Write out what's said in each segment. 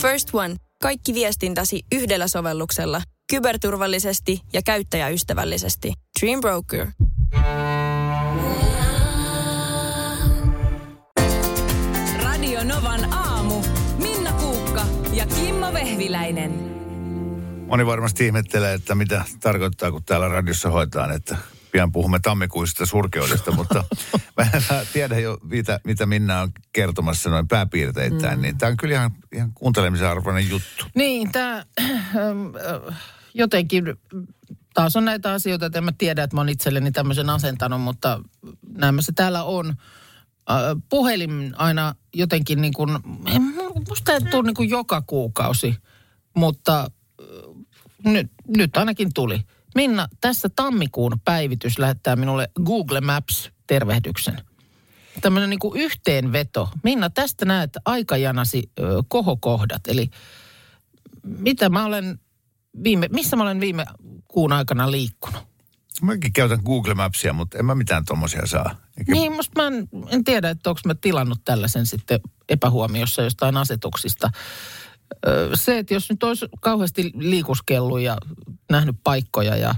First One. Kaikki viestintäsi yhdellä sovelluksella. Kyberturvallisesti ja käyttäjäystävällisesti. Dream Broker. Radio Novan aamu. Minna Kuukka ja Kimmo Vehviläinen. Moni varmasti ihmettelee, että mitä tarkoittaa, kun täällä radiossa hoitaan, että pian puhumme tammikuisesta surkeudesta, mutta mä tiedän jo, mitä, mitä Minna on kertomassa noin pääpiirteittäin, mm. niin tämä on kyllä ihan, ihan kuuntelemisen arvoinen juttu. Niin, tämä jotenkin taas on näitä asioita, että en mä tiedä, että mä oon itselleni tämmöisen asentanut, mutta näemme se täällä on. Äh, puhelin aina jotenkin niin kuin, en, musta ei tule niin kuin joka kuukausi, mutta äh, nyt, nyt ainakin tuli. Minna, tässä tammikuun päivitys lähettää minulle Google Maps-tervehdyksen. Tämmöinen niin kuin yhteenveto. Minna, tästä näet aikajanasi ö, kohokohdat. Eli mitä mä olen viime, missä mä olen viime kuun aikana liikkunut. Mäkin käytän Google Mapsia, mutta en mä mitään tommosia saa. Eikä... Niin, musta mä en, en tiedä, että onko mä tilannut tällaisen sitten epähuomiossa jostain asetuksista. Se, että jos nyt olisi kauheasti liikuskellut ja nähnyt paikkoja ja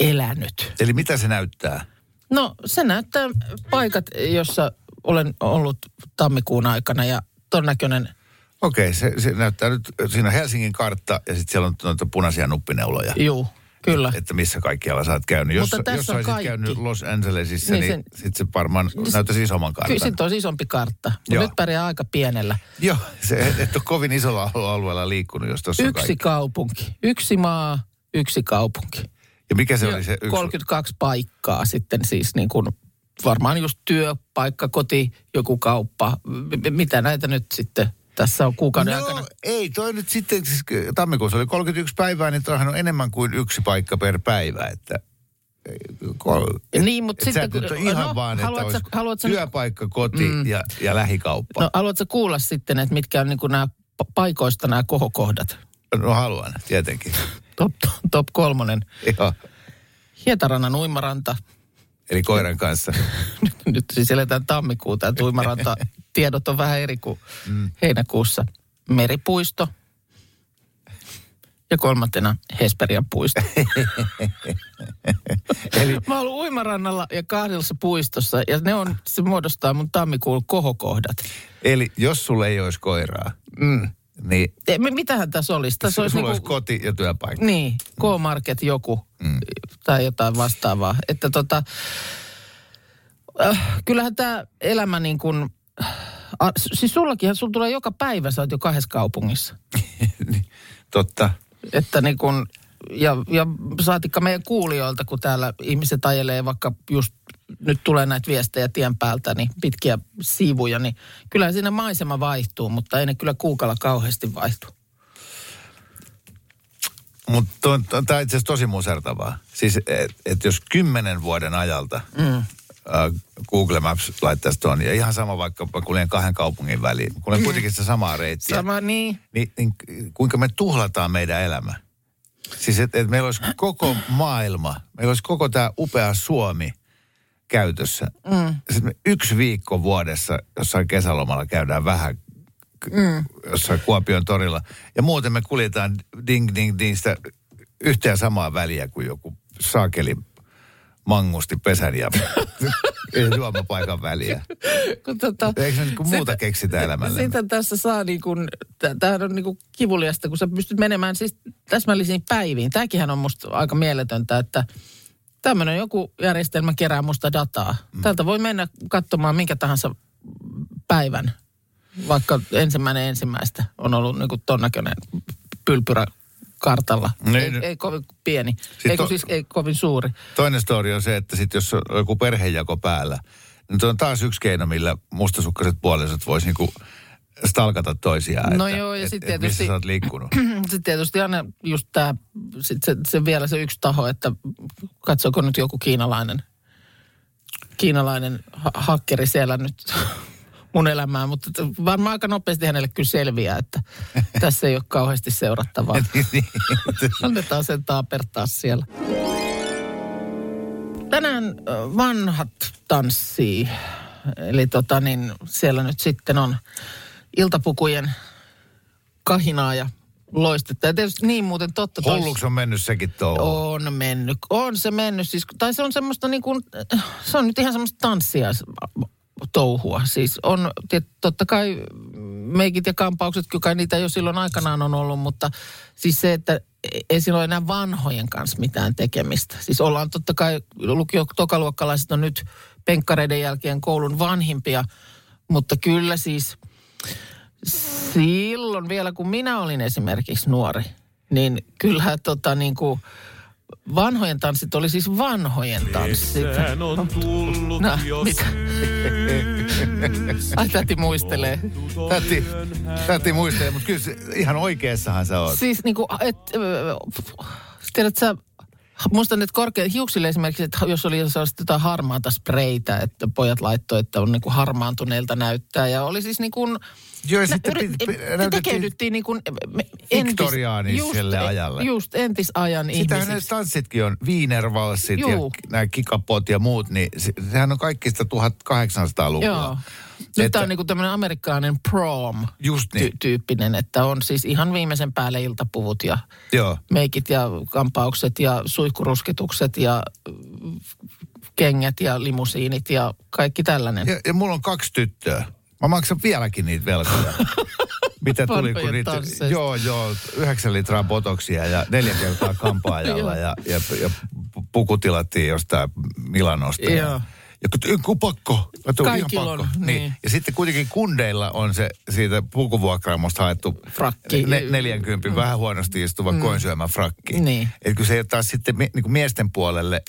elänyt. Eli mitä se näyttää? No se näyttää paikat, jossa olen ollut tammikuun aikana ja ton näköinen – Okei, se, se näyttää nyt, siinä on Helsingin kartta ja sitten siellä on noita punaisia nuppineuloja. Joo, kyllä. Että, missä kaikkialla sä oot käynyt. Jos, Mutta jos tässä on olisit kaikki. käynyt Los Angelesissa, niin, Niin sen- sitten se varmaan näyttäisi isomman kartan. Kyllä sitten on isompi kartta, mutta nyt pärjää aika pienellä. Joo, se et ole kovin isolla alueella liikkunut, jos tuossa Yksi kaikki. kaupunki, yksi maa, yksi kaupunki. Ja mikä se Ja oli se yksi? 32 paikkaa sitten siis niin kuin varmaan just työpaikka, koti, joku kauppa. Mitä näitä nyt sitten tässä on kuukauden no, aikana? ei, toi nyt sitten, siis tammikuussa oli 31 päivää, niin toihan on enemmän kuin yksi paikka per päivä, että Kol, Niin, mutta et sitten et ihan no, vaan, että haluatko sä- haluatko nyt- työpaikka, koti Mm. ja, ja lähikauppa. No haluatko kuulla sitten, että mitkä on niin nämä pa- paikoista nämä kohokohdat? No haluan, tietenkin. Top, top kolmonen. Joo. Hietarannan uimaranta. Eli koiran kanssa. Nyt, nyt siis eletään tammikuuta ja uimaranta tiedot on vähän eri kuin Mm. heinäkuussa. Meripuisto. Ja kolmantena Hesperian puisto. Eli Mä oon ollut uimarannalla ja kahdessa puistossa ja ne on, se muodostaa mun tammikuun kohokohdat. Eli jos sulla ei olisi koiraa, Mm. niin E, mi- mitähän tässä olisi? Tässä olisi sulla olisi niinku, koti ja työpaikka. niin, K-Market joku Mm. tai jotain vastaavaa. Että tota, äh, kyllähän tämä elämä niin kuin, äh, siis sullakinhan, sulla tulee joka päivä, sä oot jo kahdessa kaupungissa. Niin, Totta. Että niin kuin, ja, ja saatikka meidän kuulijoilta, kun täällä ihmiset ajelee vaikka just nyt tulee näitä viestejä tien päältä, niin pitkiä siivuja, niin kyllä siinä maisema vaihtuu, mutta ei ne kyllä kuukalla kauheasti vaihtu. Mutta tämä on itse asiassa tosi musertavaa. Siis, että et jos kymmenen vuoden ajalta mm. Äh, Google Maps laittaisi tuon, ja ihan sama vaikka mä kuljen kahden kaupungin väliin, mä kuljen kuitenkin sitä samaa reittiä, Sama niin. niin, niin kuinka me tuhlataan meidän elämä. Siis että et meillä olisi koko maailma, meillä olisi koko tämä upea Suomi käytössä. Mm. Sitten me yksi viikko vuodessa jossain kesälomalla käydään vähän mm. jossain Kuopion torilla. Ja muuten me kuljetaan ding ding ding sitä yhtä samaa väliä kuin joku saakeli mangusti pesän ja juomapaikan väliä. Kun tota, Eikö se niin muuta keksitä elämälle? Sitä tässä saa niin kuin, tämähän on niin kuin kivuliasta, kun sä pystyt menemään siis täsmällisiin päiviin. Tämäkin on musta aika mieletöntä, että tämmöinen joku järjestelmä kerää musta dataa. Mm. Tältä voi mennä katsomaan minkä tahansa päivän, vaikka ensimmäinen ensimmäistä on ollut niin kuin ton näköinen pylpyrä kartalla. Niin, ei, ei kovin pieni, ei, on- siis ei kovin suuri. Toinen story on se, että sit jos on joku perhejako päällä, niin on taas yksi keino, millä mustasukkaiset puolisot vois niinku stalkata toisiaan. No että, joo, ja et- sit et Missä tietysti- sä oot liikkunut. Sitten tietysti aina just tämä, sit se, se vielä se yksi taho, että katsoiko nyt joku kiinalainen, kiinalainen ha- hakkeri siellä nyt mun elämää, mutta varmaan aika nopeasti hänelle kyllä selviää, että tässä ei ole kauheasti seurattavaa. Niin, Annetaan sen taapertaa siellä. Tänään vanhat tanssii. Eli tota niin, siellä nyt sitten on iltapukujen kahinaa ja loistetta. Ja tietysti niin muuten totta. Hulluksi on mennyt sekin touhu. On mennyt. On se mennyt. Siis, tai se on semmoista niin kuin, se on nyt ihan semmoista tanssia touhua. Siis on totta kai meikit ja kampaukset, kyllä niitä jo silloin aikanaan on ollut, mutta siis se, että ei silloin enää vanhojen kanssa mitään tekemistä. Siis ollaan totta kai, lukio tokaluokkalaiset on nyt penkkareiden jälkeen koulun vanhimpia, mutta kyllä siis silloin vielä, kun minä olin esimerkiksi nuori, niin kyllähän tota niin kuin vanhojen tanssit oli siis vanhojen tanssit. Kesän on tullut No, jo mitä? Ai täti muistelee. Täti, täti muistelee, mutta kyllä se, ihan oikeassahan sä oot. Siis niinku, et, ö, tiedät sä, muistan, että korkea, hiuksille esimerkiksi, että jos oli jotain harmaata spreitä, että pojat laittoi, että on niinku harmaantuneilta näyttää. Ja oli siis niin kuin, Joo, ja nä- sitten yrit- pi- pi- me näytettiin- tekeydyttiin niin kuin Viktoriaaniselle ajalle. Just entisajan Sitähän ihmisiksi. tanssitkin on, Wienervalssit ja nämä kikapot ja muut, niin se, sehän on kaikki sitä 1800-lukua. Joo. Nyt Että- tämä on niinku tämmöinen amerikkalainen prom Just niin. ty- tyyppinen, että on siis ihan viimeisen päälle iltapuvut ja Joo. meikit ja kampaukset ja suihkurusketukset ja kengät ja limusiinit ja kaikki tällainen. Ja, ja mulla on kaksi tyttöä. Mä maksan vieläkin niitä velkoja. Mitä tuli, kun niitä... tansseista. Joo, joo. Yhdeksän litraa botoksia ja neljä kertaa kampaajalla ja, ja, ja puku tilattiin jostain Milanosta. Joo. ja kun, kun pakko. Mä tuun ihan Kaikilla pakko. on, niin. Ja sitten kuitenkin kundeilla on se siitä pukuvuokraamosta haettu Frakki. Ne, 40 vähän huonosti istuva mm. koinsyömä frakki. Niin. Et kun se ei ole taas sitten niin kuin miesten puolelle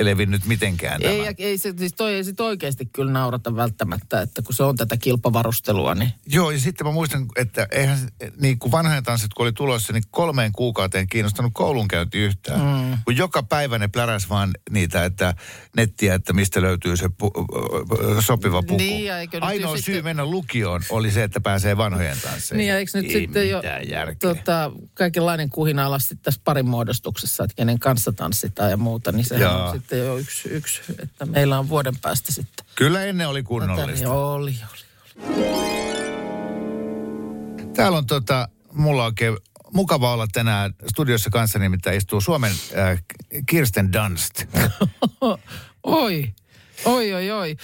levinnyt mitenkään tämä. Ei, ja- ei se, siis toi ei sit oikeasti kyllä naurata välttämättä, että kun se on tätä kilpavarustelua, niin Joo, ja sitten mä muistan, että eihän niin kuin vanhojen tanssit, kun oli tulossa, niin kolmeen kuukauteen kiinnostanut koulunkäynti yhtään. Mm. Kun joka päivä ne pläräs vaan niitä, että nettiä, että mistä löytyy se pu- sopiva puku. Niin, Ainoa syy sitten- meidän lukioon oli se, että pääsee vanhojen tansseihin. Niin ja eikö nyt Ei sitten jo järkeä. tota, kaikenlainen kuhina alas sitten tässä parin muodostuksessa, että kenen kanssa tanssitaan ja muuta, niin sehän Joo. on sitten jo yksi, yksi, että meillä on vuoden päästä sitten. Kyllä ennen oli Tätä, kunnollista. niin oli, oli. Täällä on tota, mulla on oikein mukava olla tänään studiossa kanssa, nimittäin istuu Suomen äh, Kirsten Dunst. Oi, oi, oi, oi.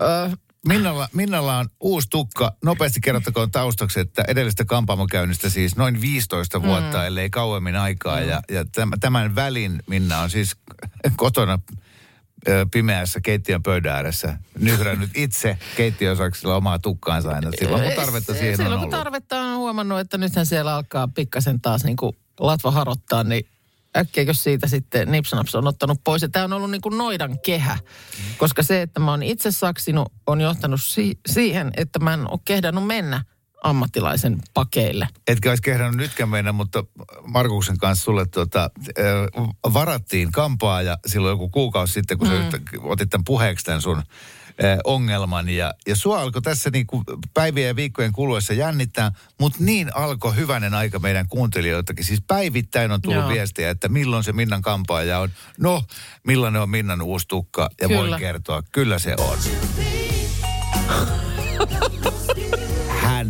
Ö, Minnalla, Minnalla on uusi tukka. Nopeasti kerrottakoon taustaksi, että edellistä kampaamokäynnistä siis noin 15 vuotta, mm. ellei kauemmin aikaa. Mm. Ja, ja tämän, välin Minna on siis kotona ö, pimeässä keittiön pöydän ääressä nyhrännyt itse keittiösaksilla omaa tukkaansa aina silloin, kun tarvetta siihen on Silloin kun tarvetta on huomannut, että nythän siellä alkaa pikkasen taas niin kuin latva harottaa, niin äkkiäkö siitä sitten nipsanaps on ottanut pois. Ja tämä on ollut niin kuin noidan kehä, koska se, että mä oon itse saksinut, on johtanut si- siihen, että mä en ole kehdannut mennä ammattilaisen pakeille. Etkä olisi kehdannut nytkään mennä, mutta Markuksen kanssa sulle ö, varattiin kampaa ja silloin joku kuukausi sitten, kun mm. sä otit tämän puheeksi tämän sun ongelman. Ja, ja sua alkoi tässä niinku päivien ja viikkojen kuluessa jännittää, mutta niin alkoi hyvänen aika meidän kuuntelijoitakin. Siis päivittäin on tullut Joo. viestiä, että milloin se Minnan kampaaja on. No, millainen on Minnan uusi tukka? Ja voin Kyllä. kertoa, kyllä se on.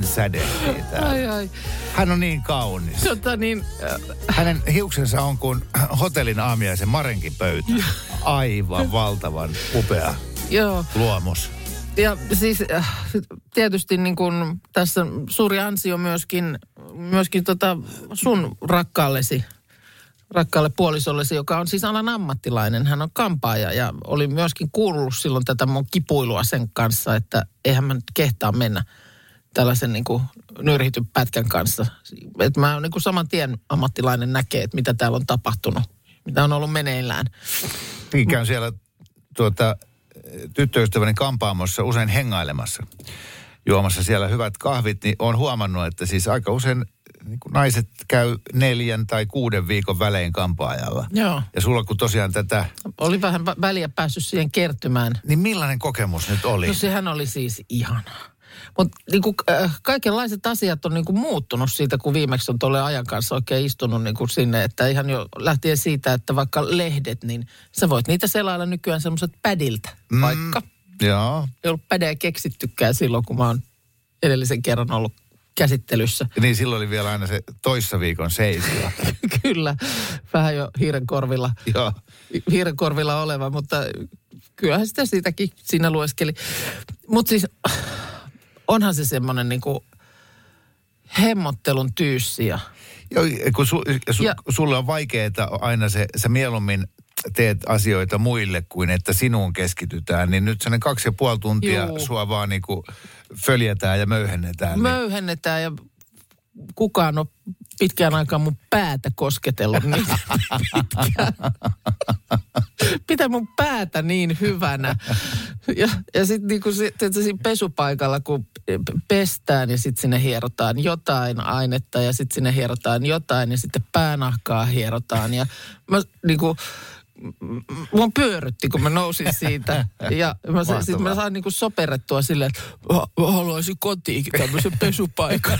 Hän sädehtii täällä. Ai ai. Hän on niin kaunis. Tota niin, äh, Hänen hiuksensa on kuin hotellin aamiaisen Marenkin pöytä. Aivan valtavan upea joo. luomus. Ja siis äh, tietysti niin kun tässä suuri ansio myöskin, myöskin tota sun rakkaallesi, rakkaalle puolisollesi, joka on siis alan ammattilainen. Hän on kampaaja ja oli myöskin kuullut silloin tätä mun kipuilua sen kanssa, että eihän mä nyt kehtaa mennä tällaisen niin kuin nyrhityn pätkän kanssa. Että mä niin kuin saman tien ammattilainen näkee, että mitä täällä on tapahtunut, mitä on ollut meneillään. Niin käyn siellä tuota, tyttöystäväni kampaamossa usein hengailemassa. Juomassa siellä hyvät kahvit, niin olen huomannut, että siis aika usein niin kuin naiset käy neljän tai kuuden viikon välein kampaajalla. Joo. Ja sulla kun tosiaan tätä, Oli vähän vä- väliä päässyt siihen kertymään. niin millainen kokemus nyt oli? No sehän oli siis ihanaa. Mutta niinku, äh, kaikenlaiset asiat on niinku muuttunut siitä, kun viimeksi on tuolle ajan kanssa oikein istunut niinku sinne. Että ihan jo lähtien siitä, että vaikka lehdet, niin sä voit niitä selailla nykyään semmoiset pädiltä vaikka. Joo. Ei ollut pädejä keksittykään silloin, kun mä oon edellisen kerran ollut käsittelyssä. Niin silloin oli vielä aina se toissa viikon seisio. Kyllä, vähän jo hiiren korvilla, Joo. hiiren korvilla oleva, mutta kyllähän sitä siitäkin siinä lueskeli. Mutta siis onhan se semmoinen niinku hemmottelun tyyssiä. Joo, kun su, su, Ja- sulle on vaikeaa aina se, sä mieluummin teet asioita muille kuin että sinuun keskitytään, niin nyt sellainen kaksi ja puoli tuntia Juu. sua vaan niinku följätään ja möyhennetään. Niin. Möyhennetään ja kukaan on pitkään aikaan mun päätä kosketellut niin pitkään. Pitää mun päätä niin hyvänä. Ja, ja sitten niinku se, tiedätkö, siinä pesupaikalla, kun pestään ja sitten sinne hierotaan jotain ainetta ja sitten sinne hierotaan jotain ja sitten päänahkaa hierotaan. Ja mä niinku, mua pyörrytti, kun mä nousin siitä. Ja mä, sit mä sain niinku soperrettua silleen, että mä, haluaisin kotiin tämmöisen pesupaikan.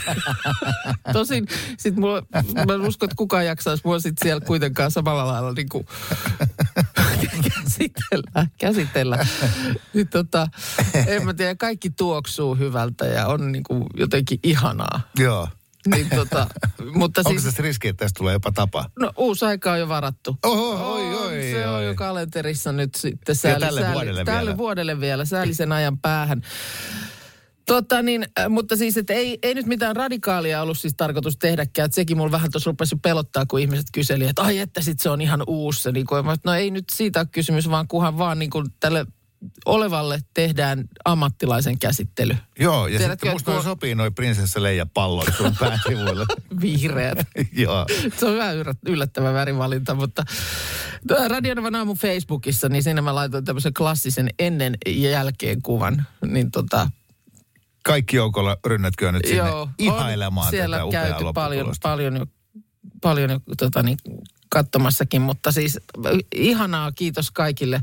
Tosin sit mulla, mä en usko, että kukaan jaksaisi mua sit siellä kuitenkaan samalla lailla niinku käsitellä. käsitellä. Niin tota, en mä tiedä, kaikki tuoksuu hyvältä ja on niinku jotenkin ihanaa. Joo. Niin tota, mutta Onko siis, se riski, että tästä tulee jopa tapa? no uusi aika on jo varattu. Oho, oi, oi, se on oi. jo kalenterissa nyt sitten sääli, tälle sääli, vuodelle tälle vielä. vuodelle vielä, säällisen ajan päähän. Tota niin, äh, mutta siis, että ei, ei nyt mitään radikaalia ollut siis tarkoitus tehdäkään. Että sekin mulla vähän tuossa rupesi pelottaa, kun ihmiset kyseli, että ai että sit se on ihan uusi. se Niin kuin, no ei nyt siitä ole kysymys, vaan kunhan vaan niin kuin tälle olevalle tehdään ammattilaisen käsittely. Joo, ja Tiedätkö, sitten musta tuo... sopii noi prinsessa Leija pallot sun pääsivuille. Vihreät. Joo. Se on vähän yllättävä värivalinta, mutta tuo Radionovan aamu Facebookissa, niin siinä mä laitoin tämmöisen klassisen ennen ja jälkeen kuvan. Niin tota, Kaikki joukolla rynnätkö nyt sinne joo, ihailemaan siellä tätä upeaa käyty paljon, paljon jo, paljon jo tota niin, katsomassakin, mutta siis ihanaa kiitos kaikille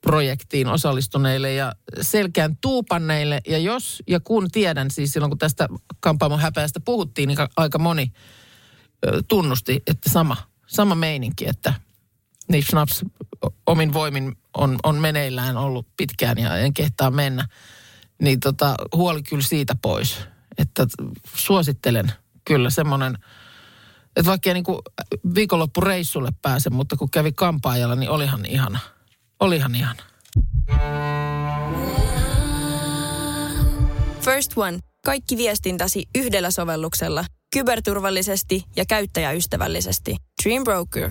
projektiin osallistuneille ja selkeän tuupanneille. Ja jos ja kun tiedän, siis silloin kun tästä kampaamon häpeästä puhuttiin, niin ka- aika moni tunnusti, että sama, sama meininki, että niin Schnaps omin voimin on, on meneillään ollut pitkään ja en kehtaa mennä. Niin tota, huoli kyllä siitä pois. Että suosittelen kyllä semmoinen, että vaikka ei niinku viikonloppureissulle pääse, mutta kun kävi kampaajalla, niin olihan ihana. Olihan ihana. First One. Kaikki viestintäsi yhdellä sovelluksella. Kyberturvallisesti ja käyttäjäystävällisesti. Dream Broker.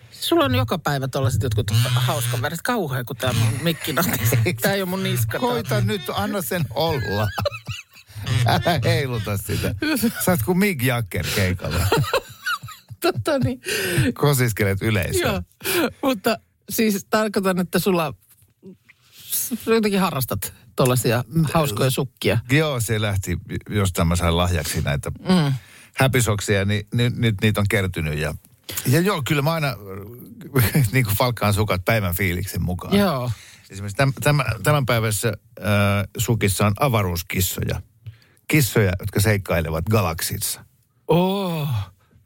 Sulla on joka päivä tollaset jotkut hauskan värit. Kauhea, kun tää mun mikki. Tää ei ole mun niska. Koita nyt, anna sen olla. Älä heiluta sitä. Sä oot kuin Mick Jagger keikalla. Tota niin. Kosiskelet yleisöä. Joo, mutta siis tarkoitan, että sulla jotenkin harrastat tollaisia hauskoja sukkia. Joo, se lähti, jostain mä sain lahjaksi näitä mm. häpisoksia, niin nyt, nyt niitä on kertynyt. Ja, ja joo, kyllä mä aina niin kuin falkkaan sukat päivän fiiliksen mukaan. Joo. Esimerkiksi täm, tämän, tämän päivässä äh, sukissa on avaruuskissoja. Kissoja, jotka seikkailevat galaksissa. Oh.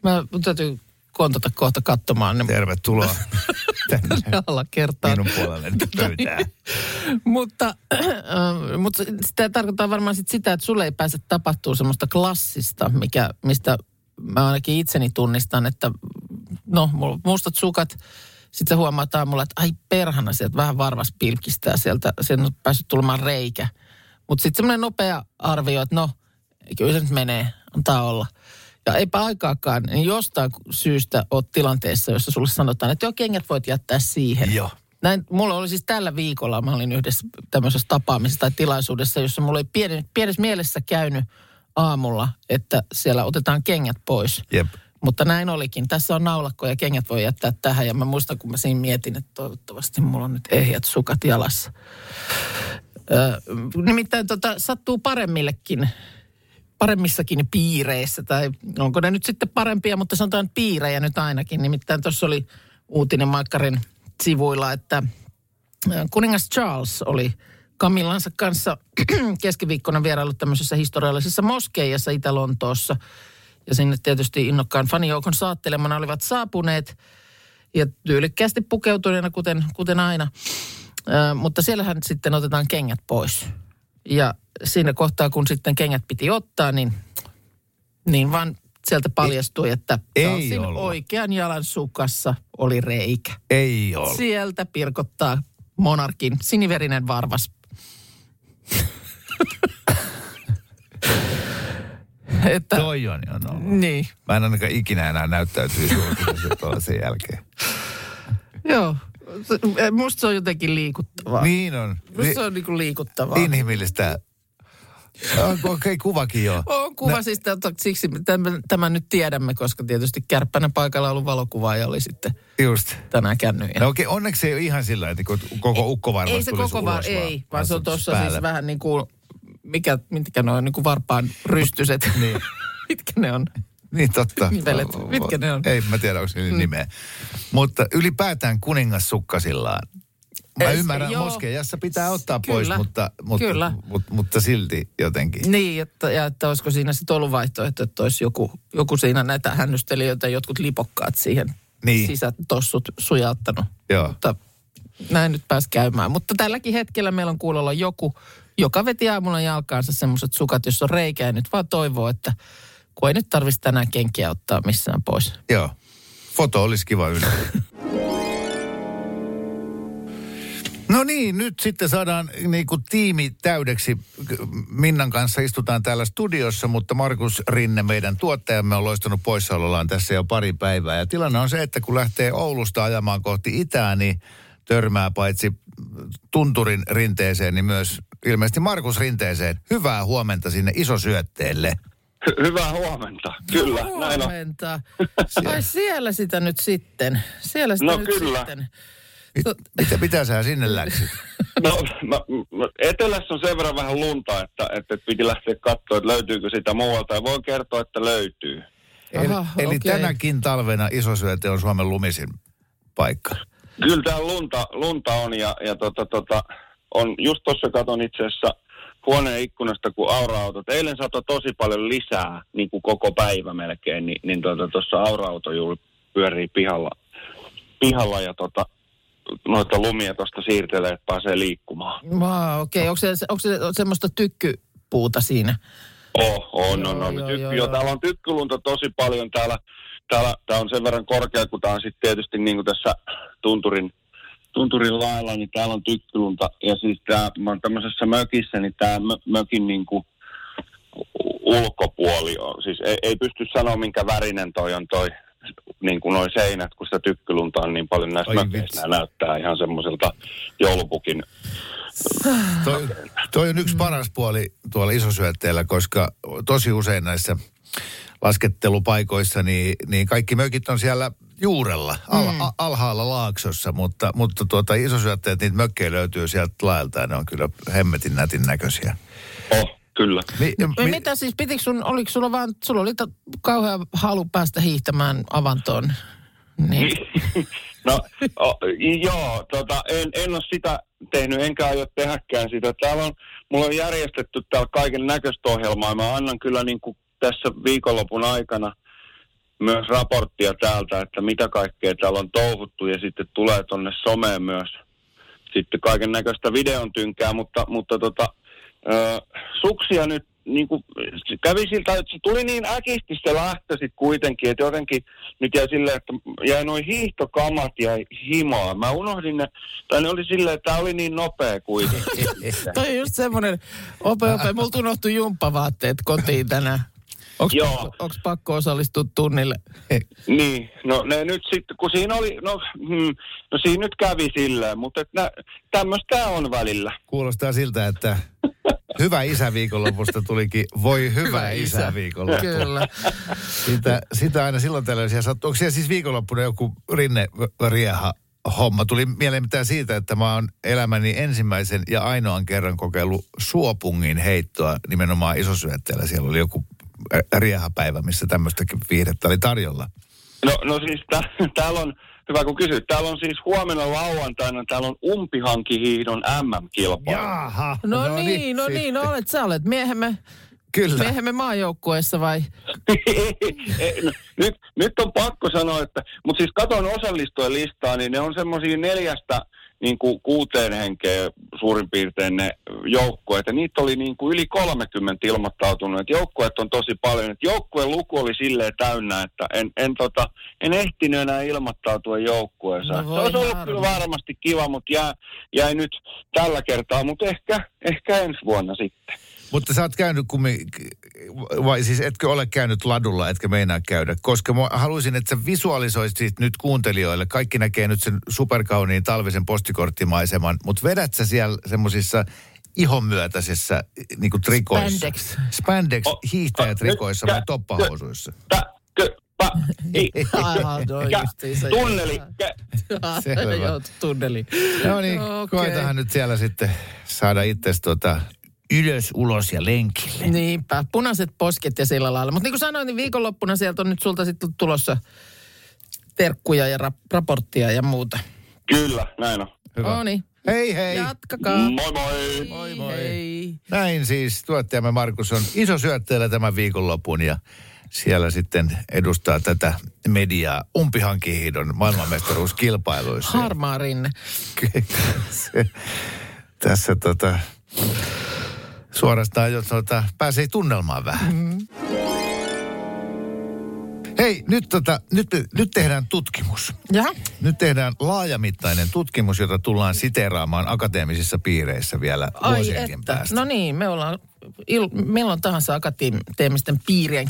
Mä mun täytyy kontata kohta katsomaan ne Tervetuloa tänne alla kertaa. minun puolelle pöytää. mutta, äh, mutta sitä tarkoittaa varmaan sit sitä, että sulle ei pääse tapahtuu semmoista klassista, mikä, mistä mä ainakin itseni tunnistan, että no, mulla mustat sukat, sitten sä huomaat aamulla, että ai perhana sieltä vähän varvas pilkistää sieltä, sieltä on päässyt tulemaan reikä. Mutta sitten semmoinen nopea arvio, että no, kyllä se nyt menee, antaa olla. Ja eipä aikaakaan, niin jostain syystä oot tilanteessa, jossa sulle sanotaan, että joo, kengät voit jättää siihen. Joo. Näin, mulla oli siis tällä viikolla, mä olin yhdessä tämmöisessä tapaamisessa tai tilaisuudessa, jossa mulla oli pieni, pienessä mielessä käynyt aamulla, että siellä otetaan kengät pois. Jep. Mutta näin olikin. Tässä on naulakko ja kengät voi jättää tähän. Ja mä muistan, kun mä siinä mietin, että toivottavasti mulla on nyt ehjät sukat jalassa. Ö, nimittäin tota, sattuu paremmillekin, paremmissakin piireissä, tai onko ne nyt sitten parempia, mutta sanotaan piirejä nyt ainakin. Nimittäin tuossa oli uutinen Maikkarin sivuilla, että kuningas Charles oli Kamillansa kanssa keskiviikkona vierailut tämmöisessä historiallisessa moskeijassa Itä-Lontoossa. Ja sinne tietysti innokkaan fanijoukon saattelemana olivat saapuneet ja tyylikkäästi pukeutuneena, kuten, kuten aina. Ö, mutta siellähän sitten otetaan kengät pois. Ja siinä kohtaa, kun sitten kengät piti ottaa, niin, niin vaan sieltä paljastui, että ei ollut. oikean jalan sukassa oli reikä. Ei ole. Sieltä pirkottaa monarkin siniverinen varvas. että, Toi on jo no. niin, Mä en ainakaan ikinä enää näyttäytyisi julkisesti tuollaisen jälkeen. joo. Se- Musta se on jotenkin liikuttavaa. Niin on. Musta se on niinku liikuttavaa. Inhimillistä. Onko okay, kuvakin jo? On kuva siis, että siksi tämän, tämän nyt tiedämme, koska tietysti kärppänä paikalla ollut valokuvaaja oli sitten Just. tänään kännyt. No okei, okay, onneksi ei ole ihan sillä, että koko ukko varmasti ei se koko vaan, ulos ei, vaan se on tuossa siis vähän niin kuin, mikä, mitkä ne on, niin kuin varpaan rystyset. Niin. mitkä ne on? Niin totta. Nivelet, mitkä ne on? Ei, mä tiedä, onko niillä nimeä. Mutta ylipäätään kuningas sukkasillaan. Mä Ei, ymmärrän, joo. moskeijassa pitää ottaa Kyllä, pois, mutta, mutta, kyllä. mutta, mutta silti jotenkin. Niin, että, ja että olisiko siinä sitten ollut vaihtoehto, että olisi joku, joku siinä näitä hännystelijöitä, jotkut lipokkaat siihen Niin. sisätossut sujauttanut. Joo. Mutta näin nyt pääsi käymään. Mutta tälläkin hetkellä meillä on kuulolla joku, joka veti aamulla jalkaansa semmoiset sukat, jossa on reikä ja nyt vaan toivoo, että kun ei nyt tarvitsisi tänään kenkiä ottaa missään pois. Joo. Foto olisi kiva ylä. No niin, nyt sitten saadaan niin kuin tiimi täydeksi. Minnan kanssa istutaan täällä studiossa, mutta Markus Rinne, meidän tuottajamme, on loistanut poissaolollaan tässä jo pari päivää. Ja tilanne on se, että kun lähtee Oulusta ajamaan kohti itää, niin törmää paitsi tunturin rinteeseen, niin myös ilmeisesti Markus Rinteeseen. Hyvää huomenta sinne isosyötteelle. Hy- Hyvää huomenta. Kyllä, näin on. Huomenta. Ai siellä sitä nyt sitten. Siellä sitä No nyt kyllä. sitten. Mit, mitä, mitä sä sinne läksit? No, mä, mä, etelässä on sen verran vähän lunta, että, että piti lähteä katsoa, että löytyykö sitä muualta. Ja voin kertoa, että löytyy. Eli, Aha, eli okei. tänäkin talvena isosyöte on Suomen lumisin paikka. Kyllä täällä lunta, lunta on ja, ja tota, tota, on, just tuossa katon itse asiassa huoneen ikkunasta, kun aura-autot. Eilen satoi tosi paljon lisää, niin kuin koko päivä melkein, niin, niin tuossa tota, aura-auto juuri pyörii pihalla, pihalla ja tota, noita lumia tuosta siirtelee, että pääsee liikkumaan. Wow, okei. Okay. Onko, se, onko se semmoista tykkypuuta siinä? Oh, on, on, Joo, on. joo, Tyk- joo, jo, joo. täällä on tykkylunta tosi paljon. Täällä, täällä, tää on sen verran korkea, kun tää on sitten tietysti niin kuin tässä tunturin, tunturin lailla, niin täällä on tykkylunta. Ja siis tää, mä oon tämmöisessä mökissä, niin tää mö, mökin niin kuin ulkopuoli on. Siis ei, ei pysty sanoa, minkä värinen toi on toi niin kuin noi seinät, kun sitä tykkylunta on niin paljon näissä mökeissä. näyttää ihan semmoiselta joulupukin Toi, toi on yksi paras puoli tuolla isosyötteellä, koska tosi usein näissä laskettelupaikoissa, niin, niin kaikki mökit on siellä juurella, al, mm. alhaalla laaksossa, mutta, mutta tuota, isosyötteet, niitä mökkejä löytyy sieltä laelta ja ne on kyllä hemmetin nätin näköisiä. Oh, kyllä. Mi, Mi- Mitä siis, pitikö sun, oliko sulla vaan, sulla oli ta- kauhea halu päästä hiihtämään avantoon? Niin. No, o, joo, tota, en, en ole sitä tehnyt, enkä aio tehdäkään sitä. Täällä on, mulla on järjestetty täällä kaiken näköistä ohjelmaa. ja Mä annan kyllä niin kuin tässä viikonlopun aikana myös raporttia täältä, että mitä kaikkea täällä on touhuttu ja sitten tulee tonne someen myös sitten kaiken näköistä videon tynkää, mutta, mutta tota, ö, suksia nyt niin kuin, se kävi siltä, että se tuli niin äkisti se lähtö sitten kuitenkin, että jotenkin nyt jäi silleen, että jäi noin hiihtokamat ja himaa. Mä unohdin ne, tai ne oli silleen, että tämä oli niin nopea kuitenkin. Toi on just semmoinen, ope, ope, multa unohtui jumppavaatteet kotiin tänään. Onks, Joo. pakko, pakko osallistua tunnille? Niin, no ne nyt sitten, kun siinä oli, no, hmm, no siinä nyt kävi silleen, mutta et nä, tämmöistä on välillä. Kuulostaa siltä, että hyvä isäviikonlopusta tulikin voi hyvä, Hyvä isä. isä viikonloppu. Kyllä. Sitä, sitä aina silloin tällöin siellä sattuu. Onko siellä siis viikonloppuna joku rinne rieha homma. Tuli mieleen mitään siitä, että mä oon elämäni ensimmäisen ja ainoan kerran kokeillut suopungin heittoa nimenomaan isosyötteellä. Siellä oli joku riehapäivä, missä tämmöistäkin viihdettä oli tarjolla. No, no siis tä- täällä on, hyvä kun kysyt, täällä on siis huomenna lauantaina, täällä on umpihankihiihdon MM-kilpailu. Jaha. No, niin, no sitten. niin, no olet sä olet miehemme, Kyllä. miehemme maajoukkueessa vai? No, nyt, nyt on pakko sanoa, että, mutta siis katon osallistujien listaa, niin ne on semmoisia neljästä niin kuin kuuteen henkeä suurin piirtein ne joukkueet. Ja niitä oli niin kuin yli 30 ilmoittautunut. Et joukkueet on tosi paljon. Et joukkueen luku oli silleen täynnä, että en, en, tota, en ehtinyt enää ilmoittautua joukkueeseen. No Se olisi ollut kyllä varmasti kiva, mutta jää, jäi nyt tällä kertaa. Mutta ehkä, ehkä ensi vuonna sitten. Mutta sä oot käynyt kummi, vai siis etkö ole käynyt ladulla, etkä meinaa käydä? Koska mä haluaisin, että sä visualisoisit nyt kuuntelijoille. Kaikki näkee nyt sen superkauniin talvisen postikorttimaiseman, mutta vedät sä siellä semmoisissa ihonmyötäisissä niin kuin trikoissa? Spandex. Spandex hiihtäjätrikoissa vai toppahousuissa? Tä, kö, pä, tunneli, Selvä. Joo, tunneli. No niin, koetahan nyt siellä sitten saada itsesi tuota ylös, ulos ja lenkille. Niinpä, punaiset posket ja sillä lailla. Mutta niin kuin sanoin, niin viikonloppuna sieltä on nyt sulta sitten tulossa terkkuja ja rap- raporttia ja muuta. Kyllä, näin on. Hyvä. Niin, Hei hei. jatkakaa. Moi moi! Moi moi. Hei. Näin siis tuottajamme Markus on iso syötteellä tämän viikonlopun ja siellä sitten edustaa tätä mediaa umpihankihiidon maailmanmestaruuskilpailuissa. Harmaa rinne. Tässä tota, suorastaan jo tota, pääsee tunnelmaan vähän. Mm. Hei, nyt, tota, nyt, nyt tehdään tutkimus. Jaha. Nyt tehdään laajamittainen tutkimus, jota tullaan siteeraamaan akateemisissa piireissä vielä vuosienkin päästä. No niin, me ollaan il, milloin tahansa akateemisten piirien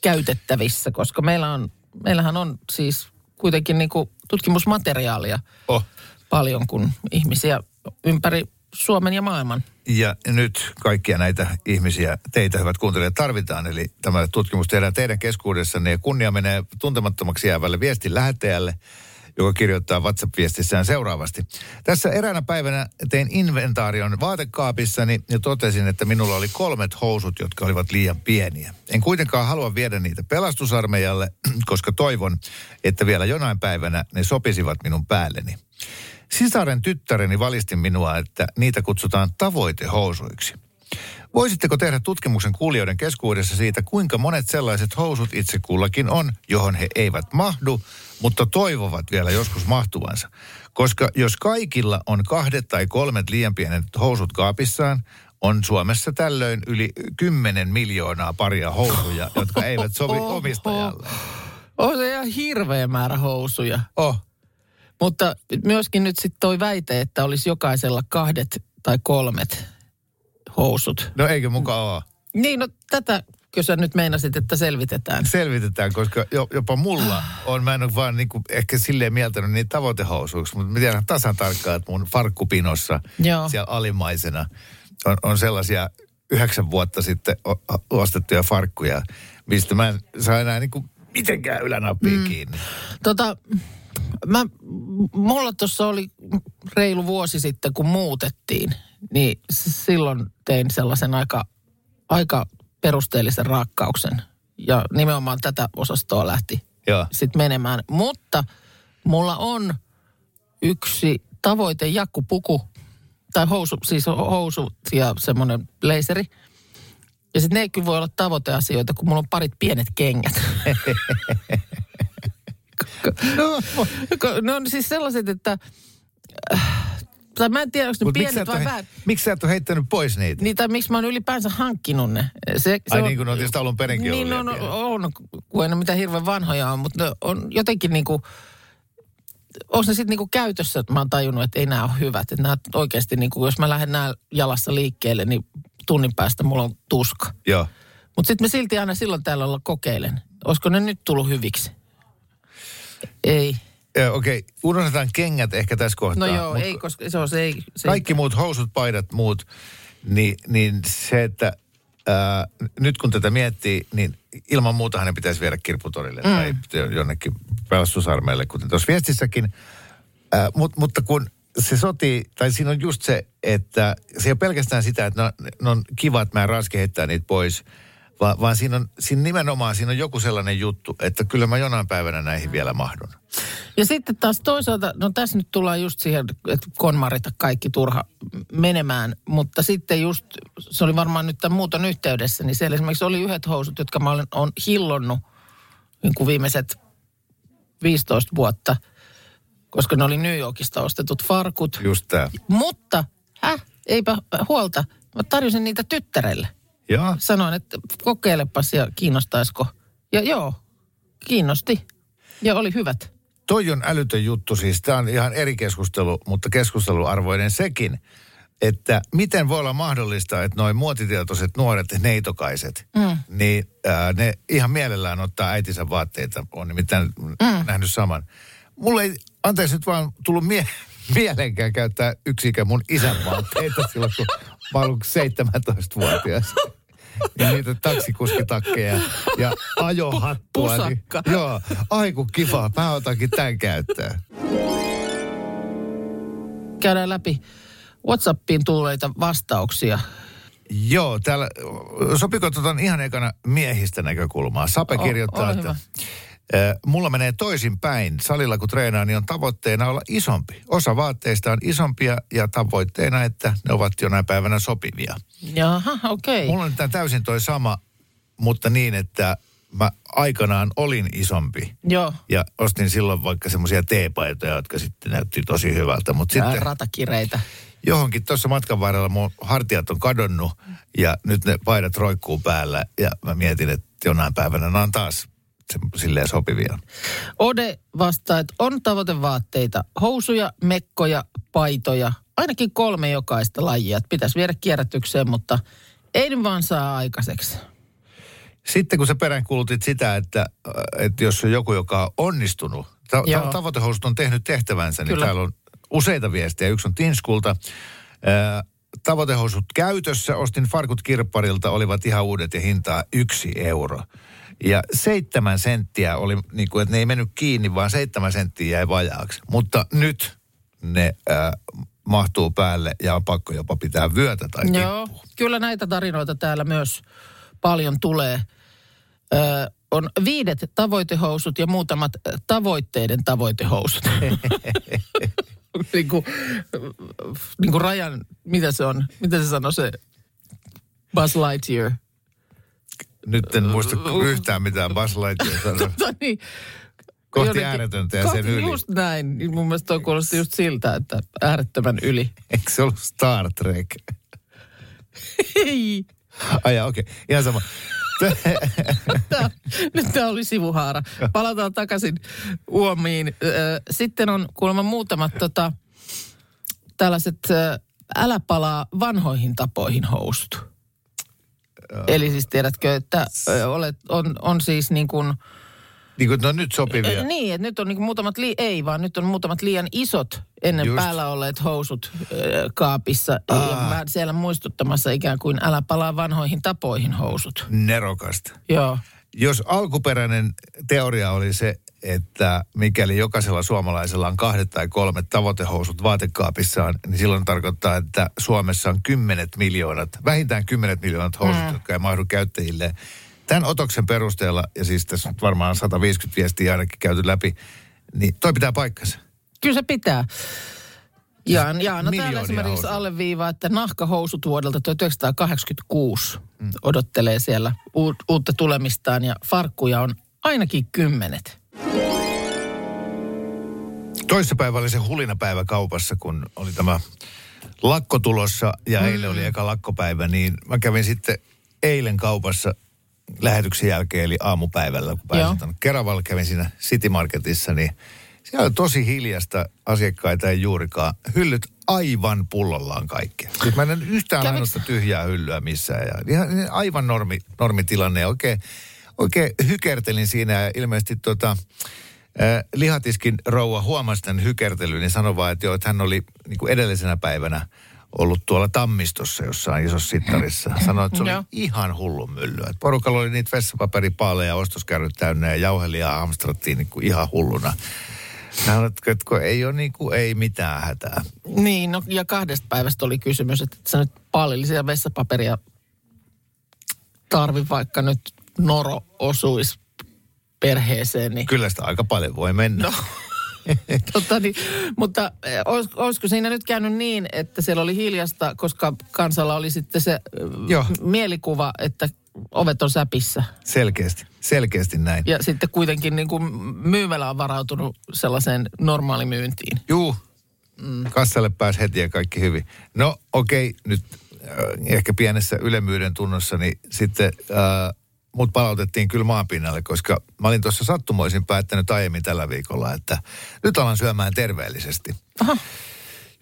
käytettävissä, koska meillä on, meillähän on siis kuitenkin niin kuin tutkimusmateriaalia Oh. paljon, kun ihmisiä ympäri Suomen ja maailman. Ja nyt kaikkia näitä ihmisiä, teitä hyvät kuuntelijat, tarvitaan. Eli tämä tutkimus tehdään teidän keskuudessanne ja kunnia menee tuntemattomaksi jäävälle viestin lähettäjälle, joka kirjoittaa WhatsApp-viestissään seuraavasti. Tässä eräänä päivänä tein inventaarion vaatekaapissani ja totesin, että minulla oli kolmet housut, jotka olivat liian pieniä. En kuitenkaan halua viedä niitä pelastusarmeijalle, koska toivon, että vielä jonain päivänä ne sopisivat minun päälleni. Sisaren tyttäreni valisti minua, että niitä kutsutaan tavoitehousuiksi. Voisitteko tehdä tutkimuksen kuulijoiden keskuudessa siitä, kuinka monet sellaiset housut itse kullakin on, johon he eivät mahdu, mutta toivovat vielä joskus mahtuvansa? Koska jos kaikilla on kahdet tai kolmet liian pienet housut kaapissaan, on Suomessa tällöin yli 10 miljoonaa paria housuja, jotka eivät sovi omistajalle. On se ihan hirveä määrä housuja. Oh, Mutta myöskin nyt sitten toi väite, että olisi jokaisella kahdet tai kolmet housut. no eikö mukaan ole? Niin, no tätä sä nyt meinasit, että selvitetään. selvitetään, koska jo, jopa mulla on, mä en ole vaan niin kuin ehkä silleen mieltänyt niitä tavoitehousuiksi, mutta mä tiedän tasan tarkkaan, että mun farkkupinossa Joo. siellä alimmaisena on, on sellaisia yhdeksän vuotta sitten ostettuja farkkuja, mistä mä en saa enää niin kuin mitenkään ylänappiin mm. kiinni. Tota, mä, mulla tuossa oli reilu vuosi sitten, kun muutettiin, niin silloin tein sellaisen aika, aika perusteellisen raakkauksen. Ja nimenomaan tätä osastoa lähti sitten menemään. Mutta mulla on yksi tavoite jakkupuku, tai housu, siis housu ja semmoinen blazeri. Ja sitten ne kyllä voi olla tavoiteasioita, kun mulla on parit pienet kengät. No, Ne on siis sellaiset, että... äh, Tai mä en tiedä, onko ne sä, pienet et vai ole, vähän. miksi sä et ole heittänyt pois niitä? Niin, tai miksi mä oon ylipäänsä hankkinut ne. Se, se Ai niin kuin ne on tietysti alun perinkin Niin, ollut no, liian no, on, kun ei ne mitään hirveän vanhoja on, mutta ne on jotenkin niin kuin, on se sitten niinku käytössä, että mä oon tajunnut, että ei nämä ole hyvät. Että nämä oikeasti, niinku, jos mä lähden nää jalassa liikkeelle, niin tunnin päästä mulla on tuska. Joo. Mutta sitten mä silti aina silloin täällä olla kokeilen. Olisiko ne nyt tullut hyviksi? Ei. Okei, okay. unohdetaan kengät ehkä tässä kohtaa. No joo, mut ei, koska se on se ei... Se kaikki muut housut, paidat, muut, niin, niin se, että ää, nyt kun tätä miettii, niin ilman muuta hänen pitäisi viedä kirpputorille mm. tai jonnekin pelastusarmeille, kuten tuossa viestissäkin Äh, mut, mutta kun se sotii, tai siinä on just se, että se ei ole pelkästään sitä, että ne on, ne on kiva, että mä en raske heittää niitä pois, vaan, vaan siinä on siinä nimenomaan siinä on joku sellainen juttu, että kyllä mä jonain päivänä näihin vielä mahdun. Ja sitten taas toisaalta, no tässä nyt tullaan just siihen, että konmarita kaikki turha menemään, mutta sitten just, se oli varmaan nyt tämän muuton yhteydessä, niin siellä esimerkiksi oli yhdet housut, jotka mä olen, on hillonnut niin kuin viimeiset 15 vuotta, koska ne oli New Yorkista ostetut farkut. Just tää. Mutta, häh, eipä huolta, mä tarjosin niitä tyttärelle. Joo. Sanoin, että kokeilepas ja kiinnostaisiko. Ja joo, kiinnosti. Ja oli hyvät. Toi on älytön juttu siis. Tämä on ihan eri keskustelu, mutta keskusteluarvoinen sekin. Että miten voi olla mahdollista, että noin muotitietoiset nuoret neitokaiset, mm. niin ää, ne ihan mielellään ottaa äitinsä vaatteita. On nimittäin mm. nähnyt saman. Mulle ei, anteeksi nyt vaan tullut mie- mieleenkään käyttää yksikään mun isän vaatteita silloin, kun mä olin 17-vuotias. Niin niitä taksikuskitakkeja ja ajohattua. Niin, Pusakka. joo, ai kun kiva, mä otankin tämän käyttöön. Käydään läpi WhatsAppiin tulleita vastauksia. Joo, täällä, sopiko tuota ihan ekana miehistä näkökulmaa? Sape O- kirjoittaa, ole että hyvä. Mulla menee toisin päin. Salilla kun treenaa, niin on tavoitteena olla isompi. Osa vaatteista on isompia ja tavoitteena, että ne ovat jonain päivänä sopivia. Jaha, okei. Okay. Mulla on tämä täysin toi sama, mutta niin, että mä aikanaan olin isompi. Joo. Ja ostin silloin vaikka semmoisia teepaitoja, jotka sitten näytti tosi hyvältä. Mutta Sitten... sitten Ratakireitä. johonkin tuossa matkan varrella mun hartiat on kadonnut ja nyt ne paidat roikkuu päällä. Ja mä mietin, että jonain päivänä ne on taas silleen sopivia. Ode vastaa, että on tavoitevaatteita. Housuja, mekkoja, paitoja. Ainakin kolme jokaista lajia. Että Pitäisi viedä kierrätykseen, mutta ei vaan saa aikaiseksi. Sitten kun sä peräänkuulutit sitä, että, että jos on joku, joka on onnistunut, ta- tavoitehousut on tehnyt tehtävänsä, niin Kyllä. täällä on useita viestejä. Yksi on Tinskulta. Tavoitehousut käytössä, ostin farkut kirpparilta, olivat ihan uudet ja hintaa yksi euro. Ja seitsemän senttiä oli, niin kuin, että ne ei mennyt kiinni, vaan seitsemän senttiä jäi vajaaksi. Mutta nyt ne äh, mahtuu päälle ja on pakko jopa pitää vyötä tai Joo, kyllä näitä tarinoita täällä myös paljon tulee. Ö, on viidet tavoitehousut ja muutamat tavoitteiden tavoitehousut. niin, kuin, niin kuin rajan, mitä se on? Mitä se sanoi se Buzz Lightyear? Nyt en muista yhtään mitään Buzz Lightyear sanoi. Tota niin, Kohti jotenkin- ääretöntä ja kohti sen yli. Just näin. Mun mielestä toi kuulosti just siltä, että äärettömän yli. Eikö se ollut Star Trek? Ei. Ai okei. Okay. Ihan sama. Nyt tämä oli sivuhaara. Palataan takaisin uomiin. Sitten on kuulemma muutamat tota, tällaiset älä palaa vanhoihin tapoihin housut. Eli siis tiedätkö, että olet, on, on siis niin kuin, niin kuin ne on nyt sopivia. niin, että nyt on niin muutamat, li- ei vaan nyt on muutamat liian isot ennen Just. päällä olleet housut ö, kaapissa. Ja Ah. mä siellä muistuttamassa ikään kuin älä palaa vanhoihin tapoihin housut. Nerokasta. Joo. Jos alkuperäinen teoria oli se, että mikäli jokaisella suomalaisella on kahdet tai kolmet tavoitehousut vaatekaapissaan, niin silloin tarkoittaa, että Suomessa on kymmenet miljoonat, vähintään kymmenet miljoonat housut, mm. jotka ei mahdu käyttäjille. Tämän otoksen perusteella, ja siis tässä on varmaan 150 viestiä ainakin käyty läpi, niin toi pitää paikkansa. Kyllä se pitää. Jaan, Jaana täällä esimerkiksi housuja. alleviivaa, että nahkahousut vuodelta 1986 mm. odottelee siellä uutta tulemistaan ja farkkuja on ainakin kymmenet. Toissapäivä oli se hulinapäivä kaupassa, kun oli tämä lakko tulossa ja mm. eilen oli eka lakkopäivä, niin mä kävin sitten eilen kaupassa lähetyksen jälkeen, eli aamupäivällä, kun pääsin tuonne Keravalla, kävin siinä City Marketissa, niin siellä oli tosi hiljasta asiakkaita ei juurikaan. Hyllyt aivan pullollaan kaikkea. Siis mä en yhtään Käviks- ainoasta tyhjää hyllyä missään. Ja ihan aivan normi, normitilanne. Oikein, oikein hykertelin siinä ja ilmeisesti tota, Äh, lihatiskin rouva huomasi tämän hykertelyn, niin sanoi vaan, että, joo, että hän oli niin kuin edellisenä päivänä ollut tuolla Tammistossa jossain isossa sittarissa. Sanoi, että se oli Joo. ihan hullu mylly. Että porukalla oli niitä vessapaperipaaleja, ostoskärryt täynnä ja jauhelia hamstrattiin niin kuin ihan hulluna. Sanoit, että kun ei ole niin kuin, ei mitään hätää. Niin, no, ja kahdesta päivästä oli kysymys, että sä nyt palillisia vessapaperia tarvi, vaikka nyt noro osuisi perheeseen. Niin, Kyllä sitä aika paljon voi mennä. No. tota, niin, mutta eh, olis, olisiko siinä nyt käynyt niin, että siellä oli hiljasta, koska kansalla oli sitten se Joo. Joo. mielikuva, että ovet on säpissä. Selkeästi, selkeästi näin. Ja sitten kuitenkin niin kuin myymälä on varautunut sellaiseen normaalimyyntiin. Juu, mm. kassalle pääsi heti ja kaikki hyvin. No okei, okay, nyt äh, ehkä pienessä ylemmyyden tunnossa, niin sitten äh, mut palautettiin kyllä maanpinnalle, koska mä olin tuossa sattumoisin päättänyt aiemmin tällä viikolla, että nyt alan syömään terveellisesti. Aha.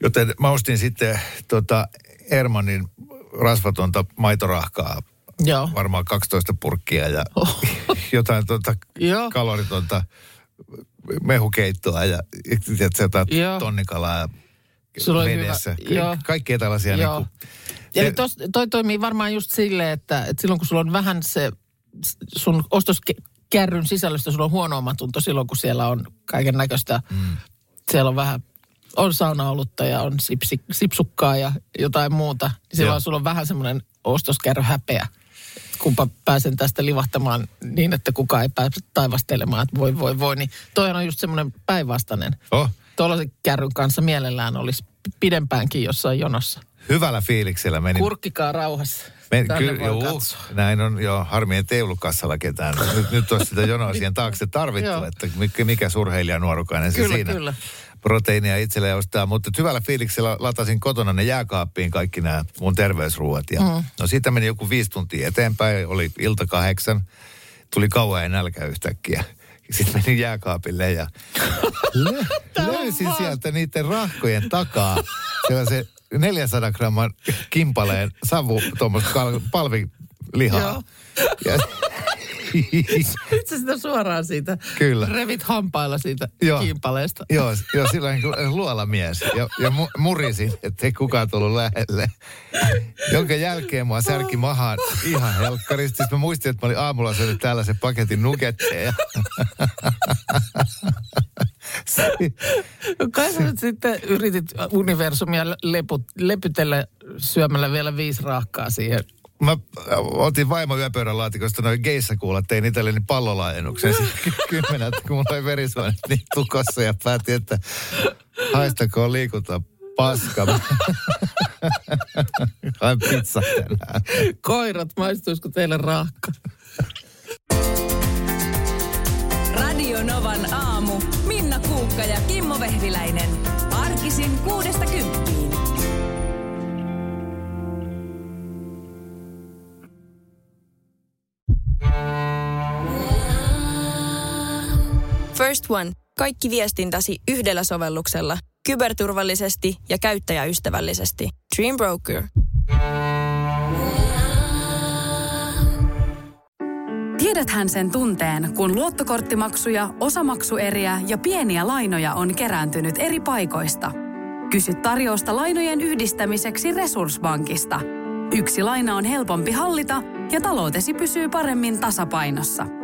Joten mä ostin sitten tota Ermanin rasvatonta maitorahkaa, Joo. varmaan 12 purkkia ja Oh. jotain tota kaloritonta mehukeittoa ja tiedätkö, jotain Joo. tonnikalaa ja Sulla vedessä. hyvä-. Ka- Kaikkea tällaisia Joo. niin kuin, Eli tos, toi toimii varmaan just silleen, että, että silloin kun sulla on vähän se sun ostoskärryn sisällöstä, sulla on huono omatunto silloin, kun siellä on kaiken näköistä. Mm. Siellä on vähän, on saunaolutta ja on sipsi, sipsukkaa ja jotain muuta. Niin silloin sulla on vähän semmoinen ostoskärry häpeä. Kumpa pääsen tästä livahtamaan niin, että kukaan ei pääse taivastelemaan, että voi voi voi. Niin toi on just semmoinen päinvastainen. oh, Tuollaisen kärryn kanssa mielellään olisi pidempäänkin jossain jonossa. hyvällä fiiliksellä meni. Kurkkikaa rauhassa. Tänne kyllä, juu, katsoa. näin on jo. Harmi, että ei ollut kassalla ketään. Nyt, nyt olisi sitä jonoa siihen taakse tarvittu, että mikä, mikä surheilija nuorukainen se Kyllä, siinä. kyllä. Proteiinia itselleen ostaa, mutta hyvällä fiiliksellä latasin kotona ne jääkaappiin kaikki nämä mun terveysruuat. Ja, mm. No siitä meni joku viisi tuntia eteenpäin, oli ilta kahdeksan, tuli kauan ja nälkä yhtäkkiä. Sitten menin jääkaapille ja lö, löysin sieltä niiden rahkojen takaa sellaisen 400 gramman kimpaleen savu tuommoista kal- palvilihaa. Joo. Ja, Sä sitä suoraan siitä Kyllä. revit hampailla siitä Joo. kimpaleesta. joo, joo, silloin kun luolamies. Ja, ja mu- murisin, ettei kukaan tullut lähelle. Jonka jälkeen mua särki mahaan ihan helkkaristi. Sitten mä muistin, että mä olin aamulla syönyt tällaisen paketin nuketteja. No Kai sä nyt sitten yritit universumia leput, lepytellä syömällä vielä viisi rahkaa siihen. Mä otin vaimo yöpöydän laatikosta noin geissakuulat, tein itselleni pallolaajennuksen Sitten kymmeneltä, kun mulla oli verisuonet niin tukossa ja päätin, että haistakoon liikunta paska. Hain pizza tänään. Koirat, maistuisiko teille rahka? Radio Novan aamu. Minna Kuukka ja Kimmo Vehviläinen. Arkisin kuudesta kymppiin. First One. Kaikki viestintäsi yhdellä sovelluksella. Kyberturvallisesti ja käyttäjäystävällisesti. Dream Broker. Tiedäthän sen tunteen, kun luottokorttimaksuja, osamaksueriä ja pieniä lainoja on kerääntynyt eri paikoista. Kysy tarjousta lainojen yhdistämiseksi Resurssbankista. Yksi laina on helpompi hallita ja taloutesi pysyy paremmin tasapainossa.